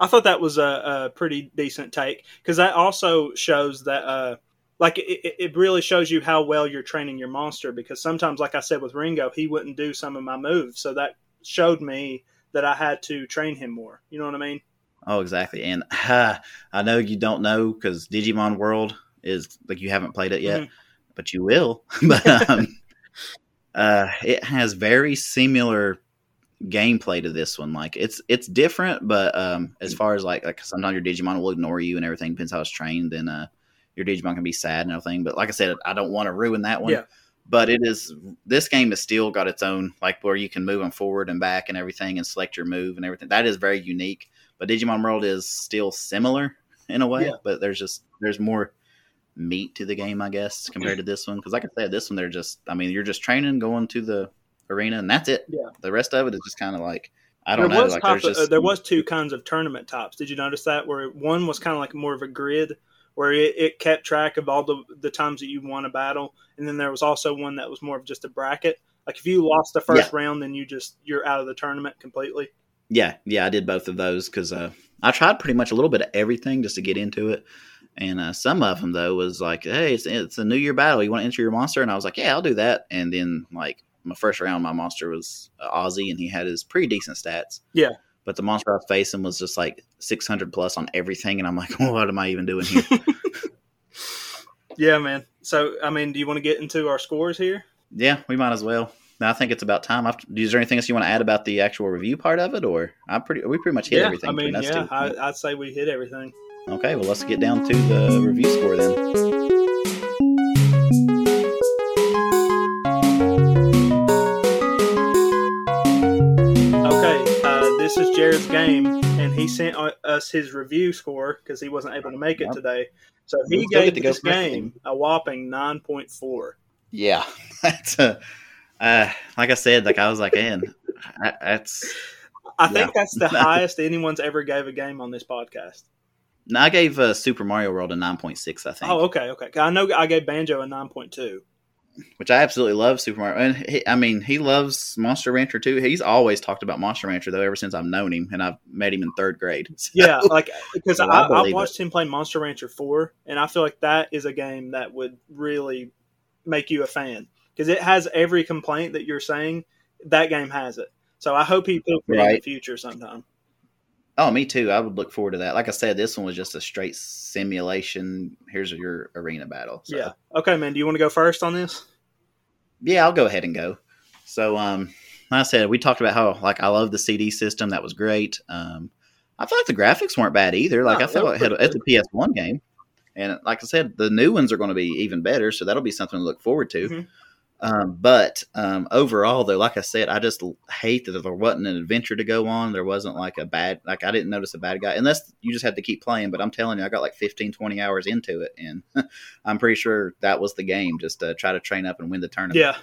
I thought that was a, a pretty decent take because that also shows that, uh, like, it, it- really shows you how well you're training your monster. Because sometimes, like I said with Ringo, he wouldn't do some of my moves, so that showed me that I had to train him more. You know what I mean? Oh, exactly. And ha, I know you don't know because Digimon World is like you haven't played it yet, Mhm. but you will. but um, uh, it has very similar gameplay to this one. Like it's it's different, but um, as far as like like sometimes your Digimon will ignore you and everything depends how it's trained. Then uh, your Digimon can be sad and everything. But like I said, I don't want to ruin that one. Yeah. But it is this game has still got its own like where you can move them forward and back and everything and select your move and everything. That is very unique. But Digimon World is still similar in a way, Yeah. but there's just there's more meat to the game, I guess, compared to this one. Because like I said, this one they're just I mean you're just training, going to the arena, and that's it. Yeah. The rest of it is just kind of like I don't there know. was Like type there's of- just uh, there was two kinds of tournament tops. Did you notice that? Where one was kind of like more of a grid, where it, it kept track of all the the times that you won a battle, and then there was also one that was more of just a bracket. Like if you lost the first round, then you just you're out of the tournament completely. Yeah, yeah, I did both of those because uh, I tried pretty much a little bit of everything just to get into it. And uh, some of them though was like, "Hey, it's it's a New Year battle. You want to enter your monster?" And I was like, "Yeah, I'll do that." And then like my first round, my monster was uh, Ozzy, and he had his pretty decent stats. Yeah. But the monster I was facing was just like 600 plus on everything, and I'm like, "What am I even doing here?" Yeah, man. So I mean, do you want to get into our scores here? yeah, we might as well. Now, I think it's about time. I've, is there anything else you want to add about the actual review part of it, or I pretty we pretty much hit yeah, everything. I mean, yeah. I, I'd say we hit everything. Okay, well, let's get down to the review score then. Okay, uh, this is Jared's game, and he sent uh, us his review score because he wasn't able to make it today. So he gave this game a whopping nine point four. Yeah, that's a, uh, like I said, like I was like, man, that's. I think Yeah. that's the highest anyone's ever gave a game on this podcast. No, I gave uh, Super Mario World a nine point six, I think, Oh, okay, okay. I know I gave Banjo a nine point two. which I absolutely love Super Mario. And he, I mean, he loves Monster Rancher too. He's always talked about Monster Rancher though, ever since I've known him, and I've met him in third grade. So- Yeah, like because Well, I, I I, watched him play Monster Rancher four, and I feel like that is a game that would really make you a fan because it has every complaint that you're saying. That game has it. So I hope he puts it in the future sometime. Oh, me too. I would look forward to that. Like I said, this one was just a straight simulation. Here's your arena battle. So. Yeah. Okay, man. Do you want to go first on this? yeah, I'll go ahead and go. So, um, like I said, we talked about how like I love the CD system. That was great. Um, I feel like the graphics weren't bad either. Like No, I feel they like it had- it's a PS One game, and like I said, the new ones are going to be even better. So that'll be something to look forward to. Mhm. Um, but um, overall, though, like I said, I just hate that there wasn't an adventure to go on. There wasn't like a bad, like I didn't notice a bad guy, unless you just had to keep playing. But I'm telling you, I got like 15, 20 hours into it, and I'm pretty sure that was the game, just to try to train up and win the tournament. Yeah.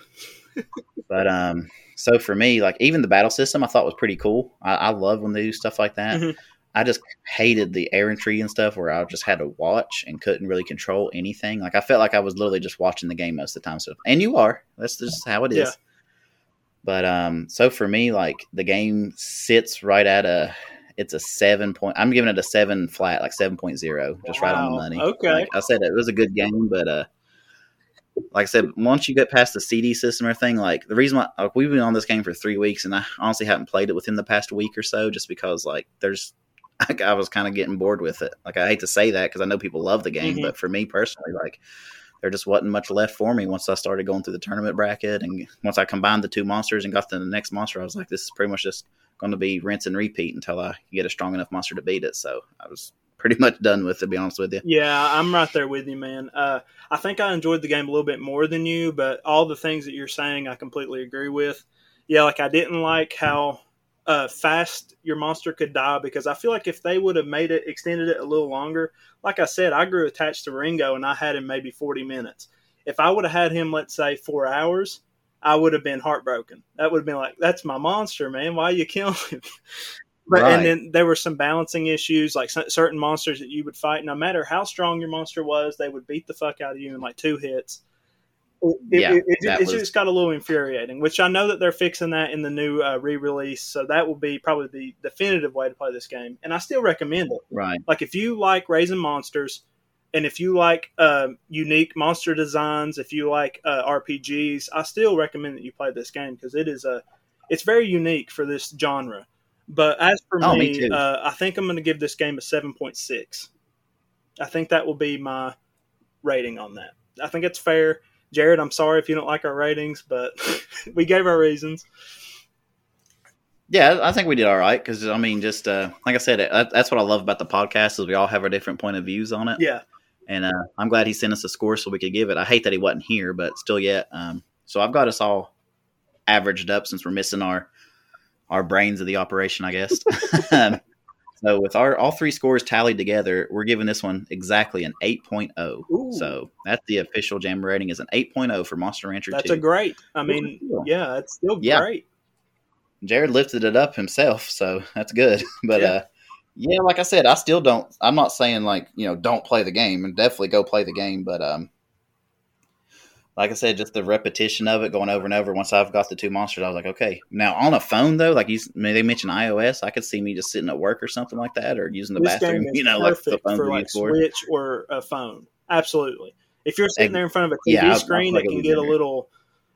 But um, so for me, like even the battle system, I thought was pretty cool. I, I love when they do stuff like that. Mhm. I just hated the errantry and stuff where I just had to watch and couldn't really control anything. Like I felt like I was literally just watching the game most of the time. So, and you are. That's just how it is. Yeah. But um, so for me, like the game sits right at a. It's a seven point. I'm giving it a seven flat, like seven point zero, just right on the money. Okay. Like I said, it was a good game, but uh, like I said, once you get past the CD system or thing, like the reason why like, we've been on this game for three weeks, and I honestly haven't played it within the past week or so, just because like there's, like, I was kind of getting bored with it. Like I hate to say that because I know people love the game, Mhm. but for me personally, like there just wasn't much left for me once I started going through the tournament bracket, and once I combined the two monsters and got to the next monster, I was like, this is pretty much just going to be rinse and repeat until I get a strong enough monster to beat it. So I was pretty much done with it, to be honest with you. Yeah, I'm right there with you, man. Uh, I think I enjoyed the game a little bit more than you, but all the things that you're saying, I completely agree with. Yeah, like I didn't like how uh, fast your monster could die because I feel like if they would have made it, extended it a little longer, like I said, I grew attached to Ringo and I had him maybe 40 minutes. If I would have had him, let's say, four hours, I would have been heartbroken. That would have been like, that's my monster, man. Why you killing him? But Right. and then there were some balancing issues, like certain monsters that you would fight. No matter how strong your monster was, they would beat the fuck out of you in like two hits. It, Yeah, it, it, was- just got a little infuriating. Which I know that they're fixing that in the new uh, re-release, so that will be probably the definitive way to play this game. And I still recommend it. Right. Like if you like raising monsters, and if you like um, unique monster designs, if you like uh, RPGs, I still recommend that you play this game because it is a, it's very unique for this genre. But as for Oh, me me, uh, I think I'm going to give this game a seven point six. I think that will be my rating on that. I think it's fair. Jared, I'm sorry if you don't like our ratings, but we gave our reasons. Yeah, I think we did all right because I mean, just uh, like I said, that's what I love about the podcast is we all have our different point of views on it. Yeah, and uh, I'm glad he sent us a score so we could give it. I hate that he wasn't here, but still, yet. Um, so I've got us all averaged up since we're missing our our brains of the operation, I guess. so with our all three scores tallied together, we're giving this one exactly an 8.0. Ooh. So that's the official jam rating is an 8.0 for Monster Rancher that's 2. a great. I mean, yeah, it's still Yeah. great. Jared lifted it up himself, so that's good. But Yeah. uh yeah, like I said, I still don't I'm not saying like, you know, don't play the game and definitely go play the game, but um like I said, just the repetition of it going over and over. Once I've got the two monsters, I was like, okay. Now on a phone though, like you, they mentioned iOS, I could see me just sitting at work or something like that, or using the this bathroom. game is You know, like the perfect for like. Switch or a phone. Absolutely. If you're sitting there in front of a TV yeah, screen, it it can get a little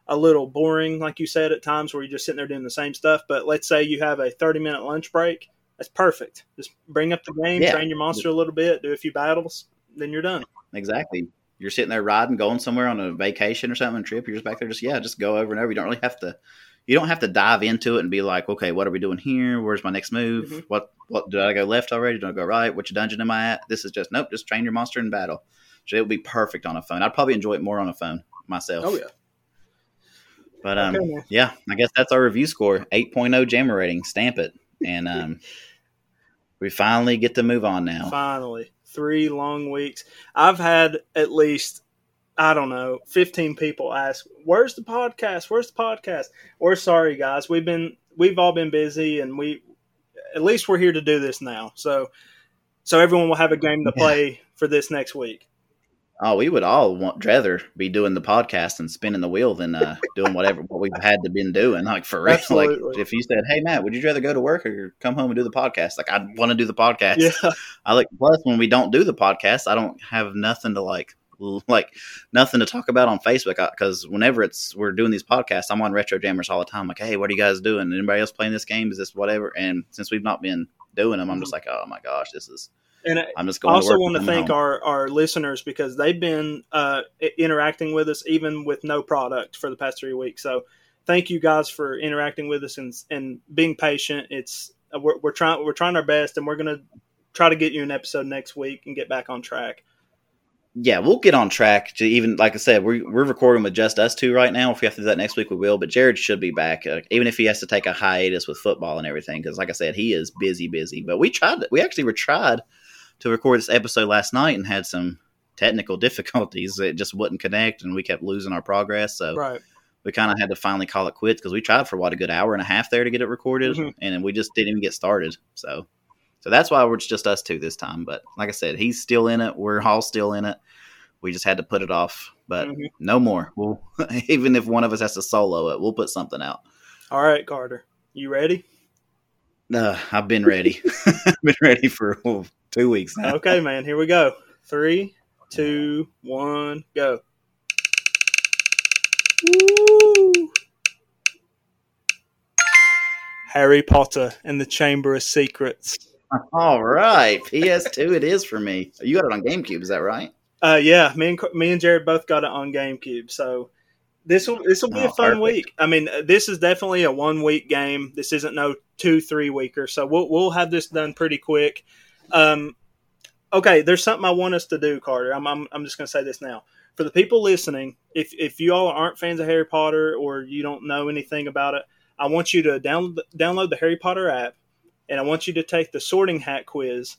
a little boring, like you said at times, where you're just sitting there doing the same stuff. But let's say you have a 30 minute lunch break. That's perfect. Just bring up the game, Yeah. train your monster a little bit, do a few battles, then you're done. Exactly. You're sitting there riding, going somewhere on a vacation or something, trip. You're just back there, just yeah, just go over and over. You don't really have to. You don't have to dive into it and be like, okay, what are we doing here? Where's my next move? Mhm. What what did I go left already? Did I go right? Which dungeon am I at? This is just nope. Just train your monster in battle. So it would be perfect on a phone. I'd probably enjoy it more on a phone myself. Oh yeah. But um, Okay, yeah, I guess that's our review score 8.0 jammer rating. Stamp it. And um, we finally get to move on now. Finally, three long weeks. I've had at least, I don't know, 15 people ask, Where's the podcast? Where's the podcast? We're sorry, guys. We've been, we've all been busy and we, at least we're here to do this now. So, so everyone will have a game to Yeah. play for this next week. Oh, we would all want rather be doing the podcast and spinning the wheel than uh, doing whatever what we've had to been doing. Like for real, like if you said, "Hey Matt, would you rather go to work or come home and do the podcast?" Like I'd want to do the podcast. Yeah. I like plus when we don't do the podcast, I don't have nothing to like like nothing to talk about on Facebook because whenever it's we're doing these podcasts, I'm on Retro Jammers all the time. Like, hey, what are you guys doing? Anybody else playing this game? Is this whatever? And since we've not been doing them, I'm just like, oh my gosh, this is. And I I'm just I going. also to work want to thank home. our, our listeners because they've been uh, interacting with us even with no product for the past three weeks. So thank you guys for interacting with us and and being patient. It's uh, we're, we're trying we're trying our best and we're gonna try to get you an episode next week and get back on track. yeah, we'll get on track to even like I said, we're we're recording with just us two right now. If we have to do that next week, we will. But Jared should be back, uh, even if he has to take a hiatus with football and everything, because like I said, he is busy, busy. But we tried, we actually were tried to record this episode last night and had some technical difficulties. It just wouldn't connect, and we kept losing our progress. So Right. we kind of had to finally call it quits because we tried for what a good hour and a half there to get it recorded, Mhm. and then we just didn't even get started. So. So that's why we're just us two this time. But like I said, he's still in it. We're all still in it. We just had to put it off, but Mhm. no more. We'll even if one of us has to solo it, we'll put something out. All right, Carter. You ready? Uh, I've been ready. I've been ready for two weeks now. Okay, man. Here we go. Three, two, one, go. Woo! Harry Potter and the Chamber of Secrets. All right, PS2 it is for me. You got it on GameCube, is that right? Uh, yeah, me and me and Jared both got it on GameCube, so this will this will be Oh, a fun perfect. week. I mean, this is definitely a one week game. This isn't no two three weeker, so we'll we'll have this done pretty quick. Um, okay, there's something I want us to do, Carter. I'm I'm, I'm just going to say this now for the people listening. If if you all aren't fans of Harry Potter or you don't know anything about it, I want you to download download the Harry Potter app, and I want you to take the Sorting Hat quiz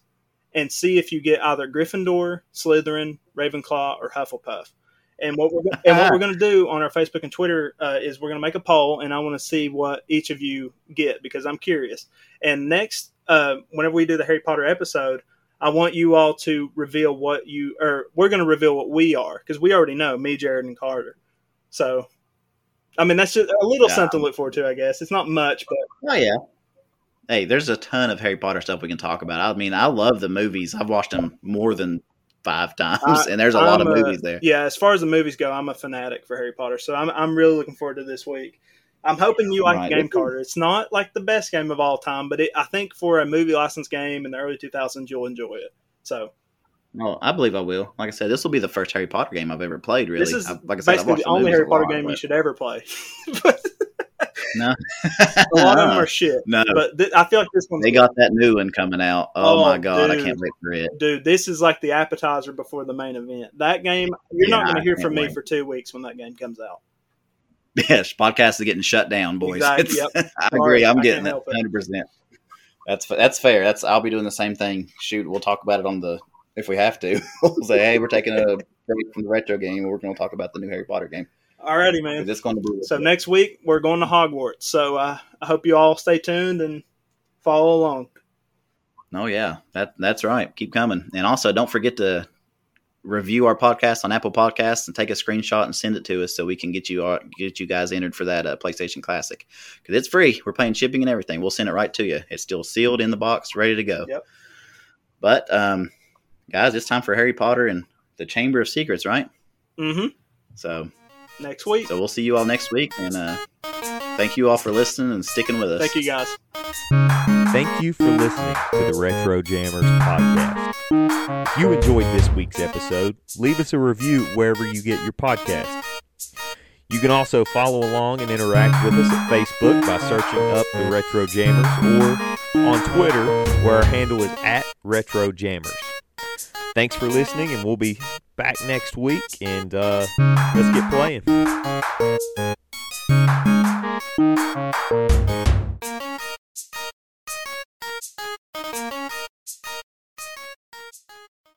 and see if you get either Gryffindor, Slytherin, Ravenclaw, or Hufflepuff. And what we're and what we're going to do on our Facebook and Twitter uh, is we're going to make a poll, and I want to see what each of you get because I'm curious. And next uh, whenever we do the Harry Potter episode, I want you all to reveal what you or we're going to reveal what we are because we already know me, Jared, and Carter. So, I mean, that's just a little Yeah. something to look forward to. I guess it's not much, but Oh yeah. Hey, there's a ton of Harry Potter stuff we can talk about. I mean, I love the movies. I've watched them more than five times, I- and there's a lot of a- movies there. Yeah, as far as the movies go, I'm a fanatic for Harry Potter, so I'm I'm really looking forward to this week. I'm hoping you like Right. the game, Carter. It's not like the best game of all time, but it, I think for a movie license game in the early 2000s, you'll enjoy it. So Well, I believe I will. Like I said, this will be the first Harry Potter game I've ever played. Really, this is I- like I said, basically the only Harry Potter lot, game you should ever play. No, a lot of them are shit. no. But th- I feel like this one's They got that new one coming out. Oh, Oh, my god, I dude. can't wait for it. dude. This is like the appetizer before the main event. That game, you're not going to hear from me for two weeks when that game comes out. Yes, podcast is getting shut down, boys. Exactly, It's- I agree. I'm I getting that it. 100. percent That's that's fair. That's I'll be doing the same thing. Shoot, we'll talk about it on the if we have to. we'll say, hey, we're taking a break from the retro game. We're going to talk about the new Harry Potter game. Alrighty, man. It's going to be So next week we're going to Hogwarts. So uh, I hope you all stay tuned and follow along. Oh yeah, that that's right. Keep coming, and also don't forget to review our podcast on Apple Podcasts and take a screenshot and send it to us so we can get you our, get you guys entered for that uh, PlayStation Classic because it's free. We're paying shipping and everything. We'll send it right to you. It's still sealed in the box, ready to go. Yep. But um, guys, it's time for Harry Potter and the Chamber of Secrets, right? Mm-hmm. So Next week. so we'll see you all next week, and uh, thank you all for listening and sticking with us. Thank you guys. Thank you for listening to the Retro Jammers podcast. If you enjoyed this week's episode, leave us a review wherever you get your podcast. You can also follow along and interact with us at Facebook by searching up the Retro Jammers or on Twitter where our handle is at Retro Jammers. Thanks for listening, and we'll be back next week. And uh, let's get playing.